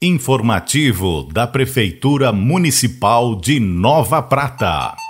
Informativo da Prefeitura Municipal de Nova Prata.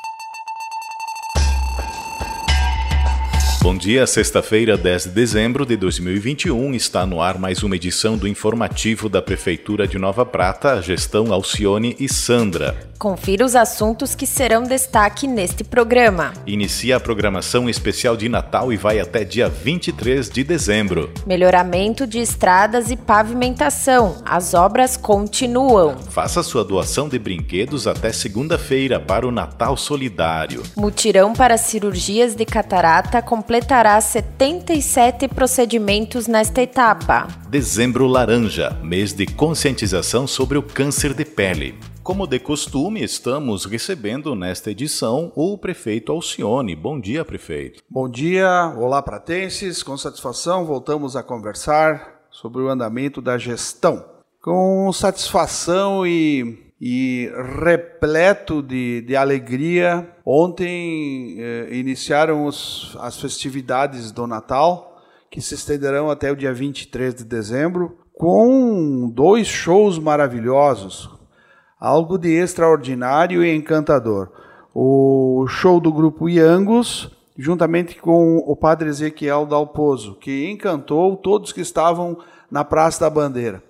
Bom dia, sexta-feira, 10 de dezembro de 2021, está no ar mais uma edição do informativo da Prefeitura de Nova Prata, gestão Alcione e Sandra. Confira os assuntos que serão destaque neste programa. Inicia a programação especial de Natal e vai até dia 23 de dezembro. Melhoramento de estradas e pavimentação. As obras continuam. Faça sua doação de brinquedos até segunda-feira para o Natal Solidário. Mutirão para cirurgias de catarata completará 77 procedimentos nesta etapa. Dezembro Laranja mês de conscientização sobre o câncer de pele. Como de costume, estamos recebendo nesta edição o prefeito Alcione. Bom dia, prefeito. Bom dia, olá pratenses. Com satisfação, voltamos a conversar sobre o andamento da gestão. Com satisfação e, e repleto de, de alegria, ontem eh, iniciaram os, as festividades do Natal, que se estenderão até o dia 23 de dezembro, com dois shows maravilhosos algo de extraordinário e encantador. O show do grupo Iangos, juntamente com o padre Ezequiel Dalpozo, que encantou todos que estavam na Praça da Bandeira.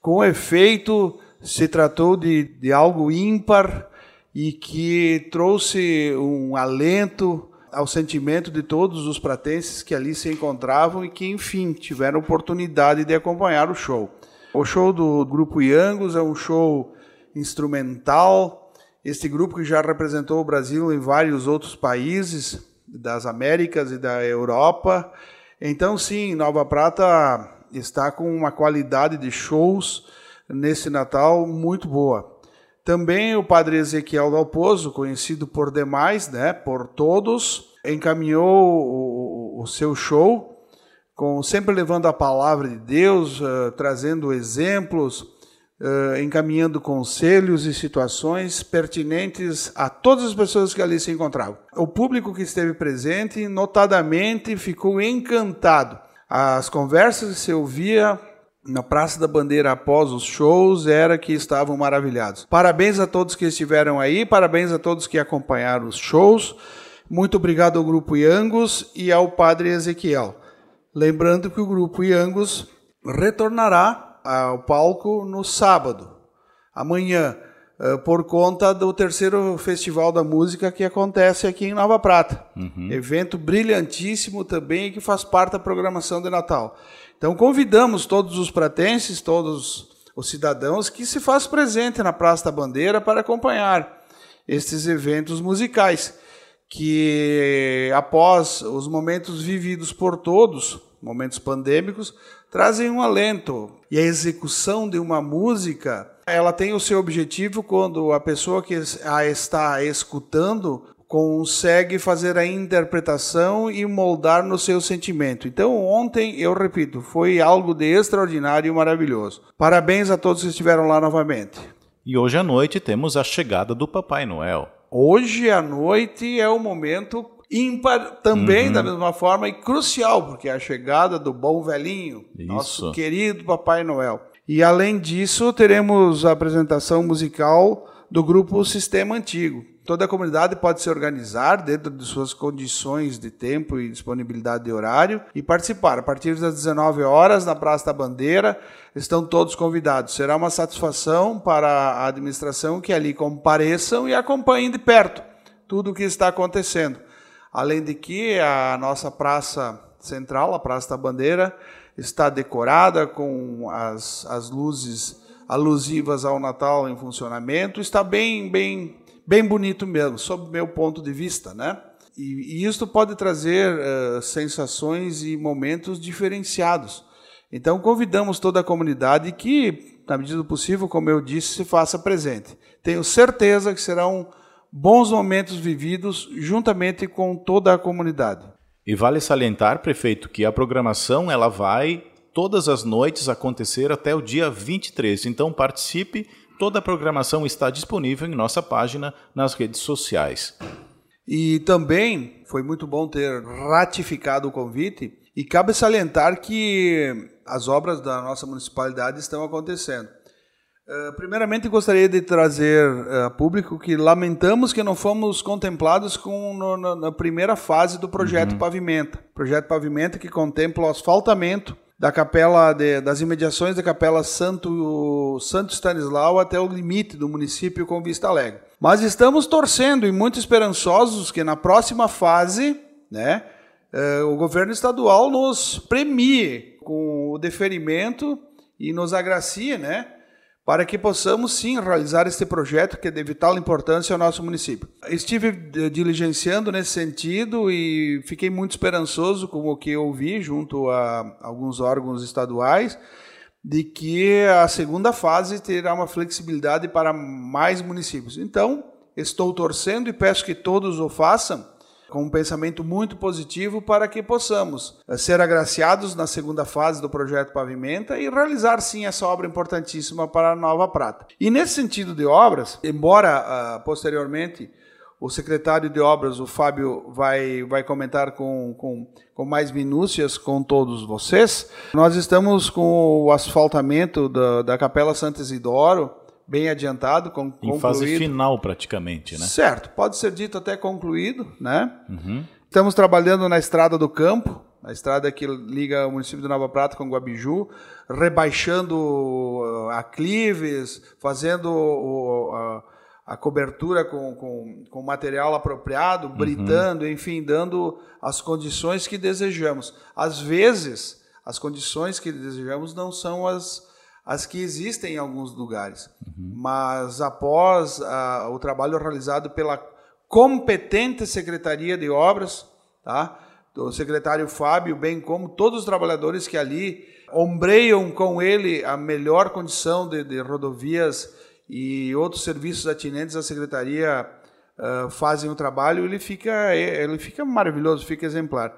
Com efeito, se tratou de, de algo ímpar e que trouxe um alento ao sentimento de todos os pratenses que ali se encontravam e que, enfim, tiveram oportunidade de acompanhar o show. O show do grupo Iangos é um show instrumental. Este grupo que já representou o Brasil em vários outros países das Américas e da Europa. Então, sim, Nova Prata está com uma qualidade de shows nesse Natal muito boa. Também o padre Ezequiel Dalpozo, conhecido por demais, né, por todos, encaminhou o, o seu show, com sempre levando a palavra de Deus, uh, trazendo exemplos, uh, encaminhando conselhos e situações pertinentes a todas as pessoas que ali se encontravam. O público que esteve presente, notadamente, ficou encantado. As conversas que se ouvia na Praça da Bandeira após os shows era que estavam maravilhados. Parabéns a todos que estiveram aí, parabéns a todos que acompanharam os shows. Muito obrigado ao grupo Iangos e ao Padre Ezequiel. Lembrando que o grupo Iangos retornará ao palco no sábado, amanhã, eh, por conta do terceiro Festival da Música que acontece aqui em Nova Prata. Uhum. Evento brilhantíssimo também que faz parte da programação de Natal. Então convidamos todos os pratenses, todos os cidadãos que se faz presente na Praça da Bandeira para acompanhar estes eventos musicais que após os momentos vividos por todos, momentos pandêmicos, trazem um alento. E a execução de uma música, ela tem o seu objetivo quando a pessoa que a está escutando consegue fazer a interpretação e moldar no seu sentimento. Então, ontem, eu repito, foi algo de extraordinário e maravilhoso. Parabéns a todos que estiveram lá novamente. E hoje à noite temos a chegada do Papai Noel. Hoje à noite é o momento ímpar também uhum. da mesma forma e crucial, porque é a chegada do bom velhinho, Isso. nosso querido Papai Noel. E além disso, teremos a apresentação musical do grupo Sistema Antigo. Toda a comunidade pode se organizar dentro de suas condições de tempo e disponibilidade de horário e participar. A partir das 19 horas, na Praça da Bandeira, estão todos convidados. Será uma satisfação para a administração que ali compareçam e acompanhem de perto tudo o que está acontecendo. Além de que a nossa praça central, a Praça da Bandeira, está decorada com as, as luzes alusivas ao Natal em funcionamento, está bem, bem, bem bonito mesmo, sob meu ponto de vista, né? E, e isso pode trazer uh, sensações e momentos diferenciados. Então convidamos toda a comunidade que, na medida do possível, como eu disse, se faça presente. Tenho certeza que serão bons momentos vividos juntamente com toda a comunidade. E vale salientar, prefeito, que a programação ela vai todas as noites acontecer até o dia 23. Então participe, toda a programação está disponível em nossa página nas redes sociais. E também foi muito bom ter ratificado o convite e cabe salientar que as obras da nossa municipalidade estão acontecendo. Uh, primeiramente, gostaria de trazer a uh, público que lamentamos que não fomos contemplados com no, no, na primeira fase do projeto uhum. Pavimenta. Projeto Pavimenta que contempla o asfaltamento da capela de, das imediações da capela Santo Santo Stanislau até o limite do município com Vista Alegre. Mas estamos torcendo e muito esperançosos que na próxima fase, né, uh, o governo estadual nos premie com o deferimento e nos agracie, né? Para que possamos sim realizar este projeto que é de vital importância ao nosso município. Estive eh, diligenciando nesse sentido e fiquei muito esperançoso com o que ouvi junto a alguns órgãos estaduais de que a segunda fase terá uma flexibilidade para mais municípios. Então, estou torcendo e peço que todos o façam com um pensamento muito positivo para que possamos eh, ser agraciados na segunda fase do projeto Pavimenta e realizar sim essa obra importantíssima para a Nova Prata. E nesse sentido de obras, embora uh, posteriormente o secretário de obras, o Fábio, vai, vai comentar com, com, com mais minúcias com todos vocês. Nós estamos com o asfaltamento da, da Capela Santo Isidoro, bem adiantado, com, em concluído. fase final praticamente, né? Certo, pode ser dito até concluído, né? Uhum. Estamos trabalhando na estrada do campo, a estrada que liga o município de Nova Prata com Guabiju, rebaixando uh, aclives, fazendo o, a, a, cobertura com, com, com, material apropriado, uhum. britando, enfim, dando as condições que desejamos. Às vezes, as condições que desejamos não são as as que existem em alguns lugares. Uhum. Mas após a, o trabalho realizado pela competente Secretaria de Obras, tá? do secretário Fábio, bem como todos os trabalhadores que ali ombreiam com ele a melhor condição de, de rodovias e outros serviços atinentes à secretaria uh, fazem o trabalho, ele fica, ele fica maravilhoso, fica exemplar.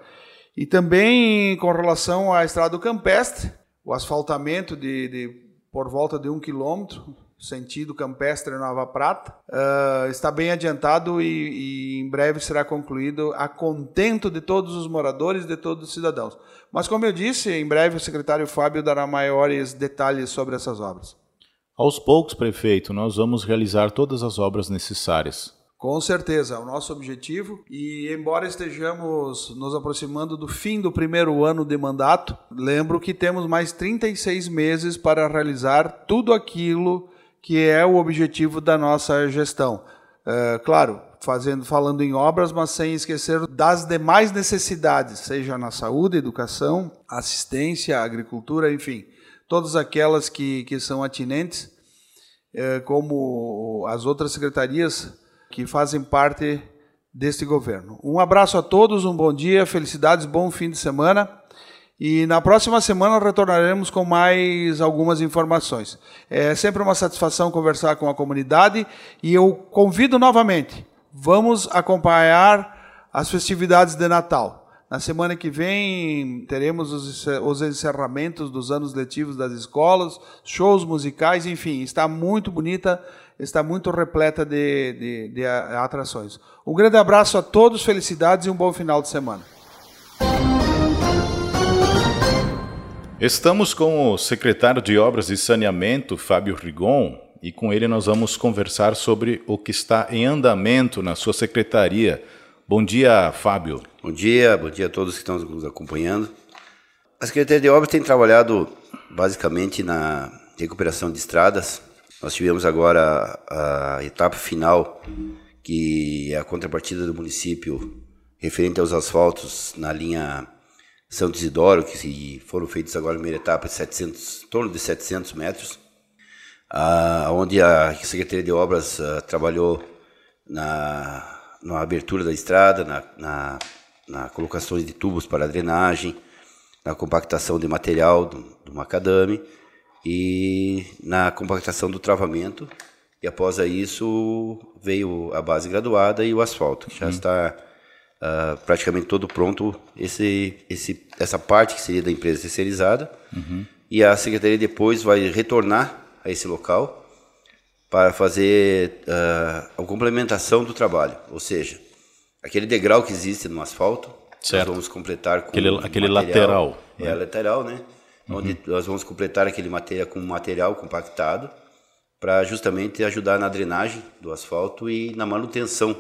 E também com relação à estrada do Campestre, o asfaltamento de, de por volta de um quilômetro, sentido Campestre Nova Prata, uh, está bem adiantado e, e, em breve será concluído a contento de todos os moradores, de todos os cidadãos. Mas, como eu disse, em breve o secretário Fábio dará maiores detalhes sobre essas obras. Aos poucos, prefeito, nós vamos realizar todas as obras necessárias. Com certeza, é o nosso objetivo. E embora estejamos nos aproximando do fim do primeiro ano de mandato, lembro que temos mais 36 meses para realizar tudo aquilo que é o objetivo da nossa gestão. É, claro, fazendo, falando em obras, mas sem esquecer das demais necessidades, seja na saúde, educação, assistência, agricultura, enfim, todas aquelas que, que são atinentes, é, como as outras secretarias que fazem parte deste governo. Um abraço a todos, um bom dia, felicidades, bom fim de semana. E na próxima semana retornaremos com mais algumas informações. É sempre uma satisfação conversar com a comunidade e eu convido novamente, vamos acompanhar as festividades de Natal. Na semana que vem teremos os encerramentos dos anos letivos das escolas, shows musicais, enfim, está muito bonita está muito repleta de, de, de atrações. Um grande abraço a todos, felicidades e um bom final de semana. Estamos com o secretário de Obras e Saneamento, Fábio Rigon, e com ele nós vamos conversar sobre o que está em andamento na sua secretaria. Bom dia, Fábio. Bom dia, bom dia a todos que estão nos acompanhando. A Secretaria de Obras tem trabalhado basicamente na recuperação de estradas, nós tivemos agora a, etapa final, que é a contrapartida do município referente aos asfaltos na linha Santo Isidoro, que foram feitos agora na primeira etapa, 700, em torno de 700 metros, onde a Secretaria de Obras trabalhou na, na abertura da estrada, na, na, na colocação de tubos para drenagem, na compactação de material do, do macadame, e na compactação do travamento. E após isso veio a base graduada e o asfalto, que já uhum. está uh, praticamente todo pronto. Esse, esse, essa parte que seria da empresa terceirizada. Uhum. E a secretaria depois vai retornar a esse local para fazer uh, a complementação do trabalho. Ou seja, aquele degrau que existe no asfalto, certo. nós vamos completar com aquele, aquele material, lateral. É, né? lateral, né? Onde uhum. nós vamos completar aquele material com material compactado para justamente ajudar na drenagem do asfalto e na manutenção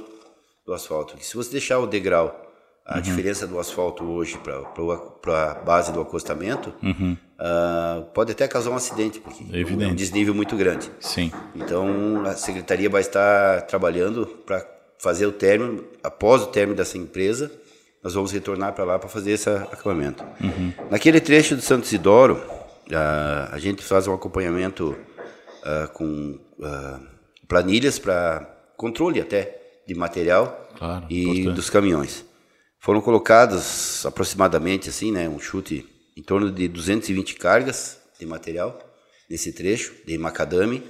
do asfalto. se você deixar o degrau, a uhum. diferença do asfalto hoje para a base do acostamento, uhum. uh, pode até causar um acidente, porque Evidente. é um desnível muito grande. Sim. Então, a secretaria vai estar trabalhando para fazer o término, após o término dessa empresa, nós vamos retornar para lá para fazer esse acabamento. Uhum. Naquele trecho do Santo Isidoro, uh, a gente faz um acompanhamento uh, com planilhas para controle até de material claro, e importante. dos caminhões. Foram colocadas aproximadamente assim, né, um chute em torno de 220 cargas de material nesse trecho de macadame,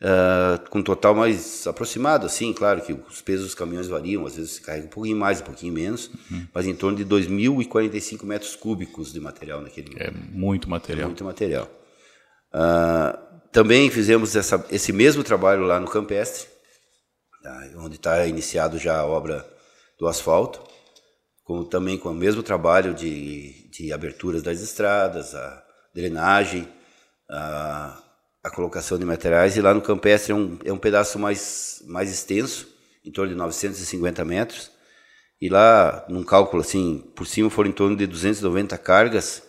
uh, com total mais aproximado, assim, claro que os pesos dos caminhões variam, às vezes se carrega um pouquinho mais, um pouquinho menos, uhum. mas em torno de 2.045 metros cúbicos de material naquele. É muito material. É muito material. Uh, também fizemos essa, esse mesmo trabalho lá no Campestre, tá? onde está iniciado já a obra do asfalto, com, também com o mesmo trabalho de, de aberturas das estradas, a drenagem, a, a colocação de materiais. E lá no Campestre é um, é um pedaço mais, mais extenso, em torno de 950 metros. E lá, num cálculo assim, por cima foram em torno de 290 cargas,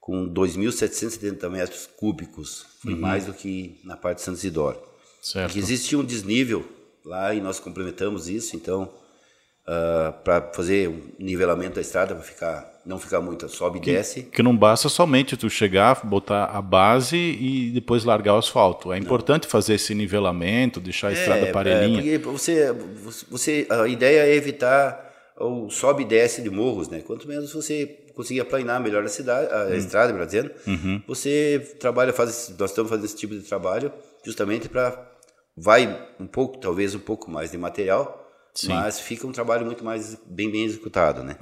com 2.770 metros cúbicos. Foi uhum. mais do que na parte de Santo Isidoro. Certo. existia um desnível lá e nós complementamos isso, então, uh, ah, para fazer um nivelamento da estrada, para ficar, não ficar muito sobe e desce. Que não basta somente tu chegar, botar a base e depois largar o asfalto. É importante não. fazer esse nivelamento, deixar a é, estrada parelhinha. É, você, você, a ideia é evitar o sobe e desce de morros, né? Quanto menos você conseguir aplanar melhor a cidade, a hum. estrada, melhor dizendo, uhum. você trabalha, faz, nós estamos fazendo esse tipo de trabalho justamente para vai um pouco, talvez um pouco mais de material, Sim. mas fica um trabalho muito mais bem bem executado, né?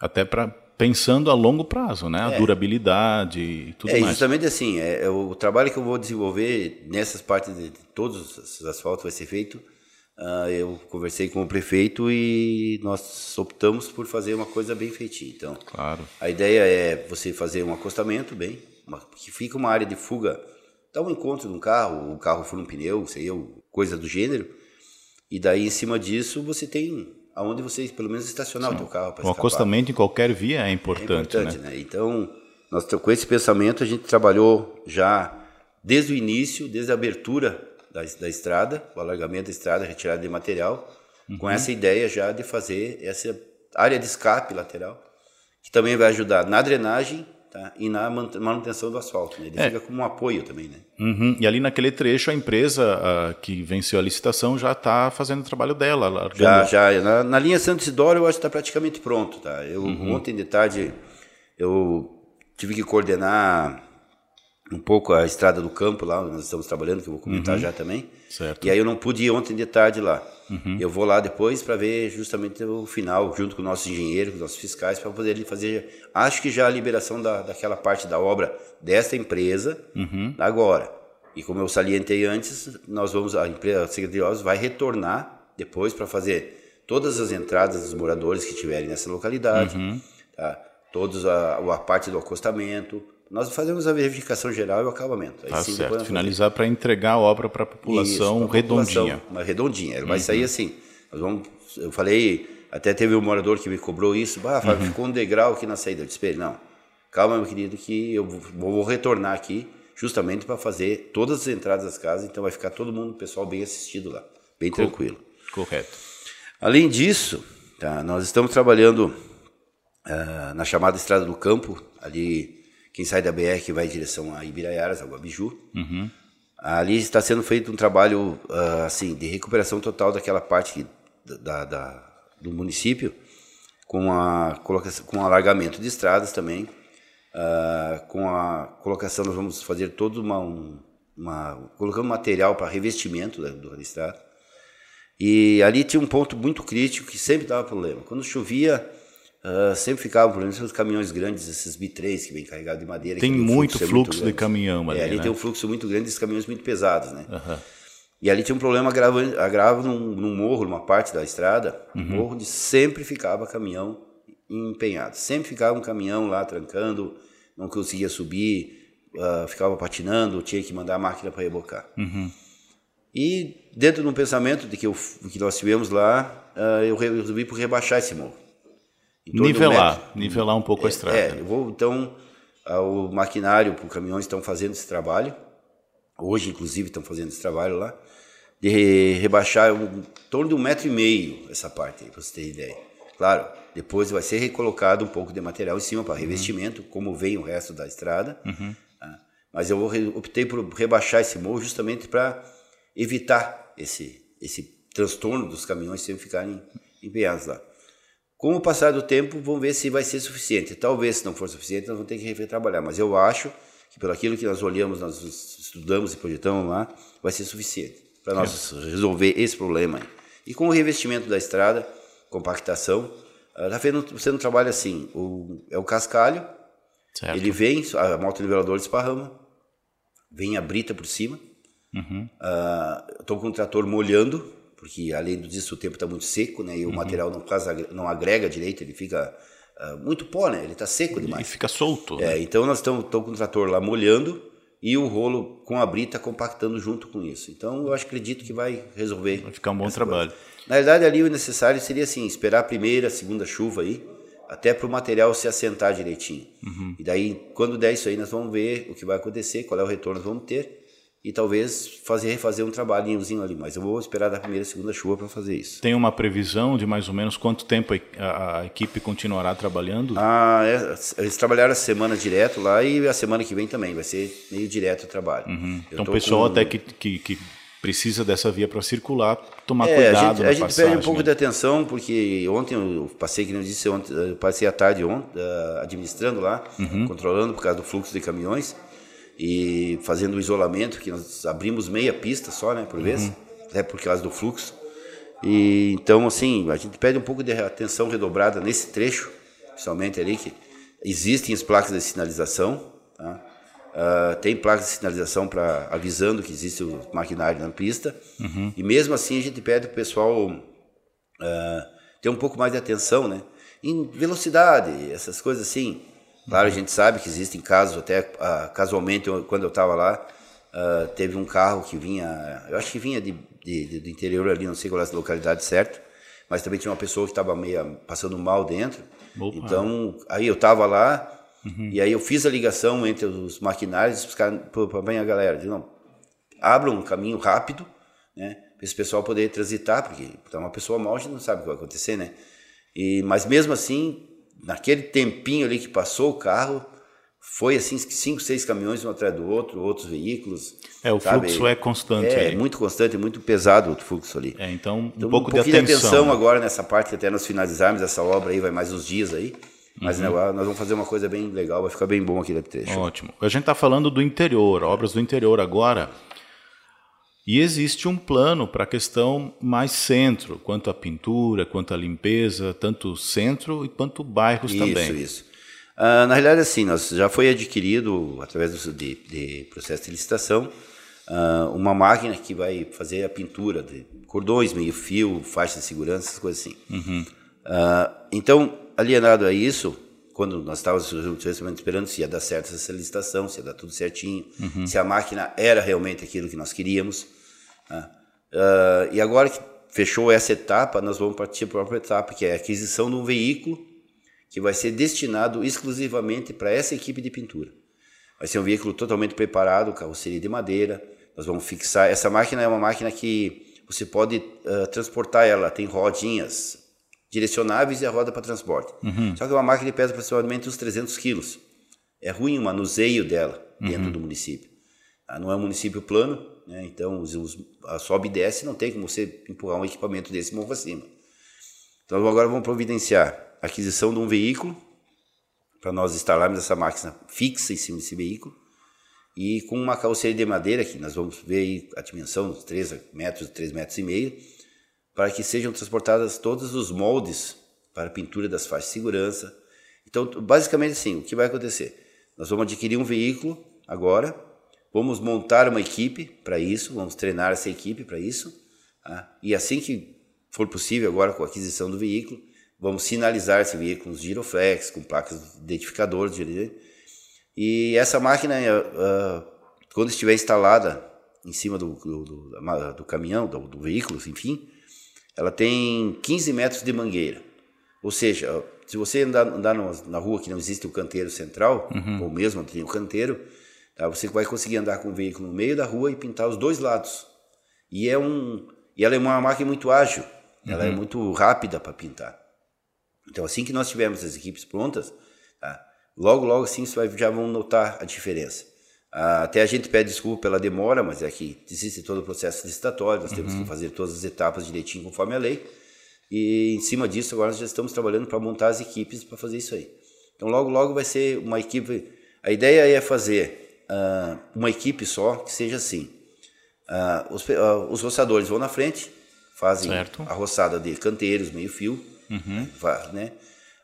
Até para pensando a longo prazo, né? A é. durabilidade e tudo é, mais. Justamente assim, é, é, o trabalho que eu vou desenvolver nessas partes de, de todos os asfaltos vai ser feito. Uh, eu conversei com o prefeito e nós optamos por fazer uma coisa bem feitinha. Então, claro. a ideia é você fazer um acostamento bem, uma, que fica uma área de fuga dá um encontro de um carro, o carro fura um pneu, sei eu, coisa do gênero. E daí, em cima disso, você tem aonde você, pelo menos, estacionar Sim. o teu carro para O acostamento em qualquer via é importante, é importante né? né? Então, nós, com esse pensamento, a gente trabalhou já desde o início, desde a abertura da, da estrada, o alargamento da estrada, retirada de material, uhum. com essa ideia já de fazer essa área de escape lateral, que também vai ajudar na drenagem tá? e na manutenção do asfalto. Né? Ele é. fica como um apoio também. Né? Uhum. E ali naquele trecho, a empresa uh, que venceu a licitação já está fazendo o trabalho dela. Largando... Já, já. Na, na linha Santo Isidoro, eu acho que está praticamente pronto. Tá? Eu, uhum. Ontem de tarde, eu tive que coordenar um pouco a estrada do campo lá, onde nós estamos trabalhando, que eu vou comentar uhum. já também. Certo. E aí eu não pude ir ontem de tarde lá. Uhum. Eu vou lá depois para ver justamente o final, junto com o nosso engenheiro, com os nossos fiscais, para poder fazer, acho que já a liberação da, daquela parte da obra desta empresa uhum. agora. E como eu salientei antes, nós vamos, a empresa, a Secretaria de Obras vai retornar depois para fazer todas as entradas dos moradores que estiverem nessa localidade, uhum. tá? todos a, a parte do acostamento, nós fazemos a verificação geral e o acabamento. Aí tá sim, certo. Finalizar para entregar a obra para a população redondinha. Uma redondinha. Ele vai uhum. sair assim. Nós vamos, eu falei, até teve um morador que me cobrou isso. Ah, uhum. ficou um degrau aqui na saída. Eu disse não, calma, meu querido, que eu vou, retornar aqui justamente para fazer todas as entradas das casas. Então vai ficar todo mundo, pessoal bem assistido lá, bem tranquilo. Correto. Além disso, tá, nós estamos trabalhando uh, na chamada Estrada do Campo, ali quem sai da BR que vai em direção a Ibiraiaras, a Guabiju. Uhum. Ali está sendo feito um trabalho uh, assim de recuperação total daquela parte que, da, da, do município, com a colocação, com alargamento de estradas também, uh, com a colocação nós vamos fazer todo uma, um, uma colocando material para revestimento da, da estrada. E ali tinha um ponto muito crítico que sempre dava problema. Quando chovia, Uh, sempre ficavam problemas os caminhões grandes, esses B3 que vem carregado de madeira. Tem muito fluxo, fluxo de caminhão ali, é, ali né? tem um fluxo muito grande desses caminhões muito pesados, né? Uhum. E ali tinha um problema agravo, agravo num, num morro, numa parte da estrada, um uhum. morro onde sempre ficava caminhão empenhado. Sempre ficava um caminhão lá trancando, não conseguia subir, uh, ficava patinando, tinha que mandar a máquina para rebocar. Uhum. E dentro de um pensamento de que, eu, que nós tivemos lá, uh, eu resolvi por rebaixar esse morro. Nivelar, nivelar um pouco é, a estrada. É, eu vou, então, uh, o maquinário para caminhões estão fazendo esse trabalho. Hoje, inclusive, estão fazendo esse trabalho lá. De rebaixar em torno de um metro e meio essa parte, para você ter ideia. Claro, depois vai ser recolocado um pouco de material em cima para uhum. revestimento, como vem o resto da estrada. Uhum. Tá? Mas eu optei por rebaixar esse morro justamente para evitar esse, esse transtorno dos caminhões sempre ficarem empenhados lá. Com o passar do tempo, vamos ver se vai ser suficiente. Talvez, se não for suficiente, nós vamos ter que trabalhar. Mas eu acho que, pelo aquilo que nós olhamos, nós estudamos e projetamos lá, vai ser suficiente para nós é. resolver esse problema. Aí. E com o revestimento da estrada, compactação, está sendo um trabalho assim: o, é o cascalho, certo. ele vem, a moto nivelador esparrama, vem a brita por cima, Uhum. Uh, Estou com o trator molhando, porque além disso o tempo está muito seco, né? E o uhum. material não, não agrega direito, ele fica uh, muito pó, né? Ele está seco demais. Ele fica solto. É, né? Então nós estamos com o trator lá molhando e o rolo com a brita compactando junto com isso. Então eu acho, acredito que vai resolver. Vai ficar um bom trabalho. Coisa. Na verdade ali o necessário seria assim, esperar a primeira, a segunda chuva aí, até para o material se assentar direitinho. Uhum. E daí, quando der isso aí, nós vamos ver o que vai acontecer, qual é o retorno que vamos ter e talvez fazer refazer um trabalhinhozinho ali, mas eu vou esperar da primeira segunda chuva para fazer isso. Tem uma previsão de mais ou menos quanto tempo a, a equipe continuará trabalhando? Ah, é, eles trabalharam a semana direto lá e a semana que vem também vai ser meio direto o trabalho. Uhum. Então o pessoal com... até que, que, que, precisa dessa via para circular, tomar é, cuidado a gente, a gente pede um pouco né? de atenção porque ontem eu passei, que não disse ontem, eu passei a tarde ontem uh, administrando lá, uhum. controlando por causa do fluxo de caminhões e fazendo o isolamento, que nós abrimos meia pista só, né, por vez, uhum. é por causa do fluxo. E então, assim, a gente pede um pouco de atenção redobrada nesse trecho, principalmente ali, que existem as placas de sinalização, tá? Uh, tem placas de sinalização para avisando que existe o maquinário na pista, uhum. e mesmo assim a gente pede para o pessoal uh, ter um pouco mais de atenção, né? Em velocidade, essas coisas assim, Claro, a gente sabe que existem casos, até uh, casualmente, eu, quando eu estava lá, uh, teve um carro que vinha, eu acho que vinha de, de, de, do interior ali, não sei qual é a localidade certa, mas também tinha uma pessoa que estava meio passando mal dentro. Opa. Então, aí eu estava lá, uhum. e aí eu fiz a ligação entre os maquinários para bem a galera. Disse, não, abram um caminho rápido, né? Para esse pessoal poder transitar, porque tá uma pessoa mal, a gente não sabe o que vai acontecer, né? E, mas mesmo assim, naquele tempinho ali que passou o carro, foi assim, cinco, seis caminhões um atrás do outro, outros veículos. É, o sabe? fluxo é constante. É, aí. muito constante, muito pesado o fluxo ali. É, então, um então, pouco um de atenção. de atenção agora nessa parte que até nós finalizarmos essa obra aí, vai mais uns dias aí. Mas uhum. nós vamos fazer uma coisa bem legal, vai ficar bem bom aquele trecho. Ótimo. A gente está falando do interior, obras do interior agora. E existe um plano para a questão mais centro, quanto à pintura, quanto à limpeza, tanto centro e quanto bairros isso, também. Isso, isso. Uh, na realidade, assim, nós já foi adquirido, através de, de, processo de licitação, uh, uma máquina que vai fazer a pintura de cordões, meio-fio, faixa de segurança, essas coisas assim. Uhum. Uh, então, alienado a isso, quando nós estávamos esperando se ia dar certo essa licitação, se ia dar tudo certinho, uhum. se a máquina era realmente aquilo que nós queríamos. Uh, e agora que fechou essa etapa, nós vamos partir para a própria etapa, que é a aquisição de um veículo que vai ser destinado exclusivamente para essa equipe de pintura. Vai ser um veículo totalmente preparado, carroceria de madeira. Nós vamos fixar. Essa máquina é uma máquina que você pode uh, transportar ela, tem rodinhas direcionáveis e a roda para transporte. Uhum. Só que é uma máquina que pesa aproximadamente uns 300 quilos. É ruim o manuseio dela dentro uhum. do município. Ah, não é um município plano, né? então os, os, a sobe e desce não tem como você empurrar um equipamento desse morro acima. Então agora vamos providenciar a aquisição de um veículo para nós instalarmos essa máquina fixa em cima desse veículo e com uma carroceria de madeira que nós vamos ver a dimensão dos 3 metros, 3 metros e meio, para que sejam transportadas todos os moldes para pintura das faixas de segurança. Então, basicamente assim, o que vai acontecer? Nós vamos adquirir um veículo agora, vamos montar uma equipe para isso, vamos treinar essa equipe para isso, tá? e assim que for possível agora com a aquisição do veículo, vamos sinalizar esse veículo com giroflex, com placas identificadoras, E essa máquina, uh, quando estiver instalada em cima do, do, do, do caminhão, do, do, veículo, enfim, ela tem 15 metros de mangueira. Ou seja, se você andar, andar na rua que não existe o canteiro central, uhum. ou mesmo tem o canteiro, tá, você vai conseguir andar com o veículo no meio da rua e pintar os dois lados. E, é um, e ela é uma máquina muito ágil, ela é uhum. muito rápida para pintar. Então, assim que nós tivermos as equipes prontas, tá, logo, logo assim, vocês já vão notar a diferença. Ah, até a gente pede desculpa pela demora, mas é que existe todo o processo licitatório, nós uhum. temos que uhum. fazer todas as etapas direitinho conforme a lei. E em cima disso, agora nós já estamos trabalhando para montar as equipes para fazer isso aí. Então, logo, logo vai ser uma equipe. A ideia é fazer uh, uma equipe só que seja assim. Uh, os, uh, os roçadores vão na frente, fazem certo. a roçada de canteiros, meio-fio, uhum. né?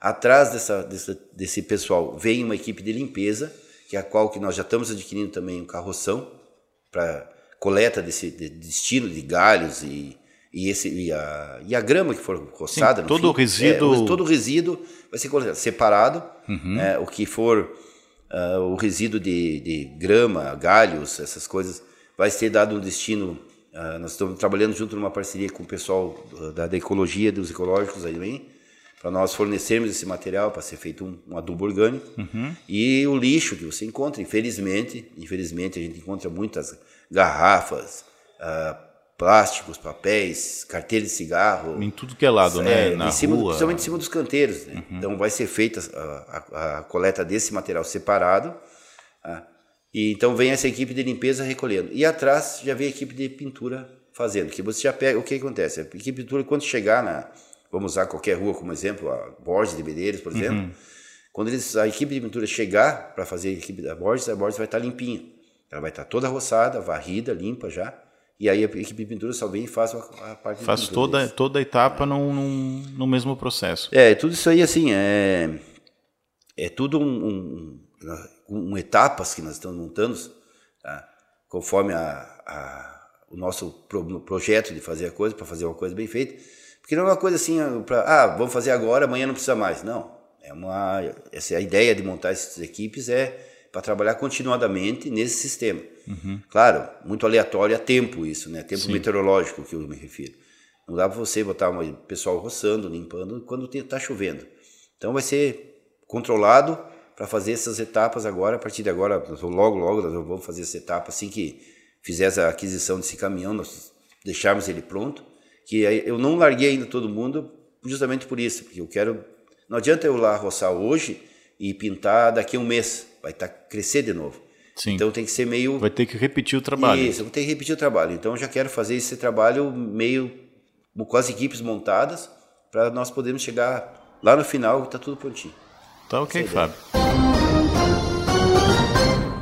Atrás dessa, dessa, desse pessoal vem uma equipe de limpeza que é a qual que nós já estamos adquirindo também um carroção para coleta desse de destino de galhos e, e, esse, e, a, e a grama que for roçada. Sim, todo o resíduo. É, todo o resíduo vai ser coletado, separado. Uhum. Né, o que for uh, o resíduo de, de grama, galhos, essas coisas, vai ser dado um destino. Uh, nós estamos trabalhando junto numa parceria com o pessoal da, da ecologia, dos ecológicos aí também para nós fornecermos esse material para ser feito um, um adubo orgânico. Uhum. E o lixo que você encontra, infelizmente, infelizmente a gente encontra muitas garrafas, uh, plásticos, papéis, carteiras de cigarro. Em tudo que é lado, né? É, Na em cima, rua. Principalmente em cima dos canteiros. Né? Uhum. Então vai ser feita a, a, a, coleta desse material separado. Uh, e então vem essa equipe de limpeza recolhendo. E atrás já vem a equipe de pintura fazendo. Que você já pega. O que acontece? A equipe de pintura, quando chegar na vamos usar qualquer rua como exemplo, a Borges de Medeiros, por exemplo. Uhum. Quando eles, a equipe de pintura chegar para fazer a equipe da Borges, a Borges vai estar tá limpinha. Ela vai estar tá toda roçada, varrida, limpa já. E aí a equipe de pintura só vem e faz a, parte faz de pintura. Faz toda, toda a etapa é. num, num, no mesmo processo. É, tudo isso aí assim, é, é tudo um, um, um etapas que nós estamos montando, tá? conforme a, a, o nosso pro, projeto de fazer a coisa, para fazer uma coisa bem feita. Porque não é uma coisa assim, para, ah, vamos fazer agora, amanhã não precisa mais. Não. É uma, essa é a ideia de montar essas equipes é para trabalhar continuadamente nesse sistema. Uhum. Claro, muito aleatório a tempo isso, né? Tempo Sim. meteorológico que eu me refiro. Não dá para você botar o pessoal roçando, limpando quando está chovendo. Então vai ser controlado para fazer essas etapas agora, a partir de agora, logo, logo nós vamos fazer essa etapa assim que fizer a aquisição desse caminhão, nós deixarmos ele pronto que eu não larguei ainda todo mundo justamente por isso, porque eu quero. Não adianta eu lá roçar hoje e pintar daqui a um mês, vai estar tá, crescer de novo. Sim. Então tem que ser meio. Vai ter que repetir o trabalho. Isso, vou ter que repetir o trabalho. Então eu já quero fazer esse trabalho meio com as equipes montadas para nós podermos chegar lá no final está tudo prontinho. Tá ok, Fábio.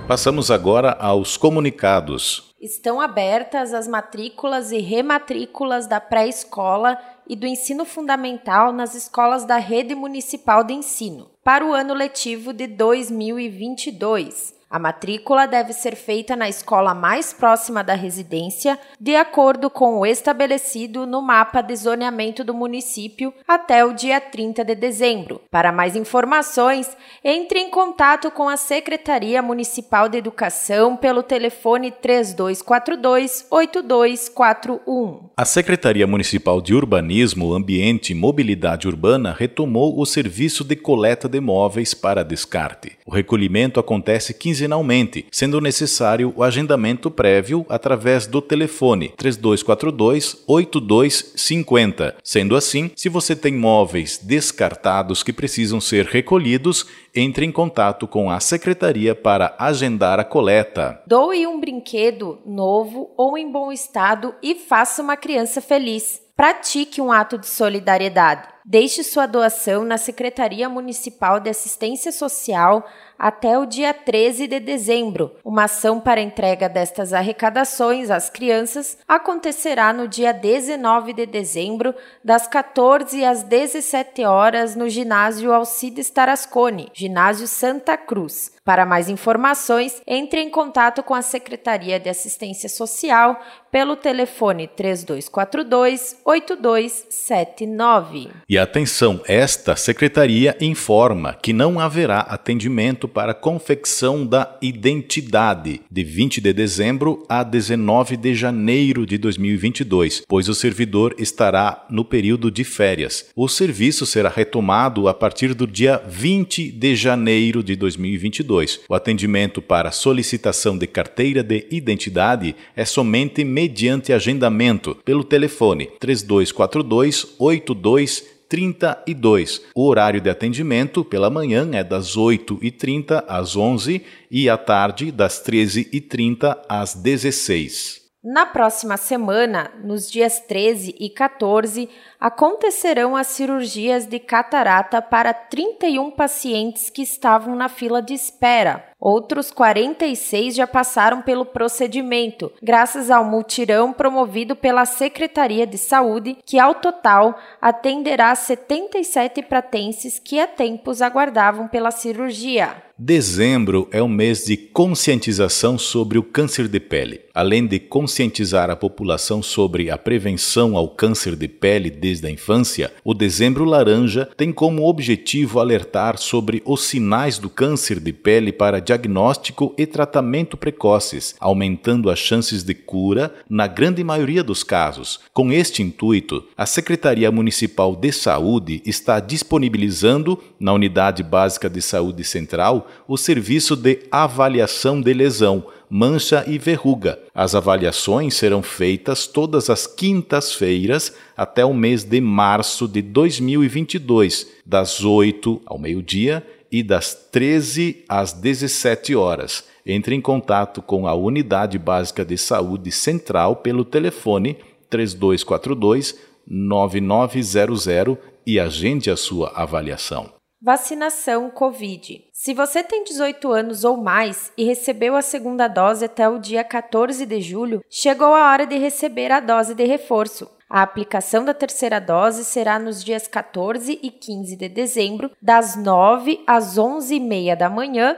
Passamos agora aos comunicados estão abertas as matrículas e rematrículas da pré-escola e do ensino fundamental nas escolas da Rede Municipal de Ensino para o ano letivo de 2022. A matrícula deve ser feita na escola mais próxima da residência, de acordo com o estabelecido no mapa de zoneamento do município até o dia 30 de dezembro. Para mais informações, entre em contato com a Secretaria Municipal de Educação pelo telefone 3242 8241. A Secretaria Municipal de Urbanismo, Ambiente e Mobilidade Urbana retomou o serviço de coleta de móveis para descarte. O recolhimento acontece 15 quinzenalmente, sendo necessário o agendamento prévio através do telefone 3242 8250. Sendo assim, se você tem móveis descartados que precisam ser recolhidos, entre em contato com a secretaria para agendar a coleta. Doe um brinquedo novo ou em bom estado e faça uma criança feliz. Pratique um ato de solidariedade. Deixe sua doação na Secretaria Municipal de Assistência Social até o dia 13 de dezembro. Uma ação para entrega destas arrecadações às crianças acontecerá no dia 19 de dezembro, das 14 às 17 horas, no ginásio Alcides Tarascone, ginásio Santa Cruz. Para mais informações, entre em contato com a Secretaria de Assistência Social pelo telefone 3242 8279. E atenção, esta secretaria informa que não haverá atendimento para confecção da identidade, de 20 de dezembro a 19 de janeiro de 2022, pois o servidor estará no período de férias. O serviço será retomado a partir do dia 20 de janeiro de 2022. O atendimento para solicitação de carteira de identidade é somente mediante agendamento pelo telefone 3242 82 32. O horário de atendimento pela manhã é das 8h30 às 11 e à tarde das 13h30 às 16. Na próxima semana, nos dias 13 e 14, acontecerão as cirurgias de catarata para 31 pacientes que estavam na fila de espera. Outros 46 já passaram pelo procedimento, graças ao multirão promovido pela Secretaria de Saúde, que ao total atenderá 77 pratenses que há tempos aguardavam pela cirurgia. Dezembro é o mês de conscientização sobre o câncer de pele. Além de conscientizar a população sobre a prevenção ao câncer de pele desde a infância, o Dezembro Laranja tem como objetivo alertar sobre os sinais do câncer de pele para diagnóstico e tratamento precoces, aumentando as chances de cura na grande maioria dos casos. Com este intuito, a Secretaria Municipal de Saúde está disponibilizando, na Unidade Básica de Saúde Central, o serviço de avaliação de lesão mancha e verruga. As avaliações serão feitas todas as quintas-feiras até o mês de março de 2022, das 8 ao meio-dia e das 13 às 17 horas. Entre em contato com a Unidade Básica de Saúde Central pelo telefone 3242 9900 e agende a sua avaliação. Vacinação Covid. Se você tem 18 anos ou mais e recebeu a segunda dose até o dia 14 de julho, chegou a hora de receber a dose de reforço. A aplicação da terceira dose será nos dias 14 e 15 de dezembro, das 9 às 11h30 da manhã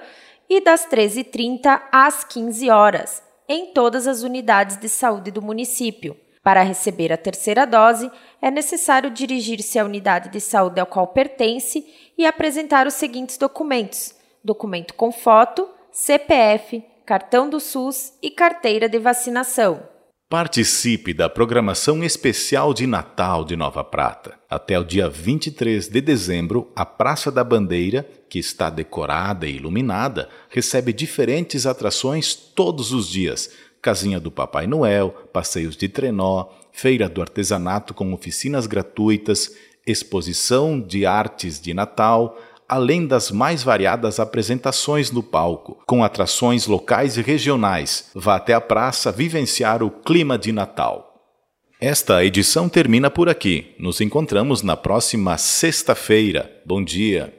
e das 13h30 às 15 horas, em todas as unidades de saúde do município. Para receber a terceira dose, é necessário dirigir-se à unidade de saúde ao qual pertence e apresentar os seguintes documentos: documento com foto, CPF, cartão do SUS e carteira de vacinação. Participe da programação especial de Natal de Nova Prata. Até o dia 23 de dezembro, a Praça da Bandeira, que está decorada e iluminada, recebe diferentes atrações todos os dias casinha do Papai Noel, passeios de trenó, feira do artesanato com oficinas gratuitas, exposição de artes de Natal, além das mais variadas apresentações no palco, com atrações locais e regionais. Vá até a praça vivenciar o clima de Natal. Esta edição termina por aqui. Nos encontramos na próxima sexta-feira. Bom dia.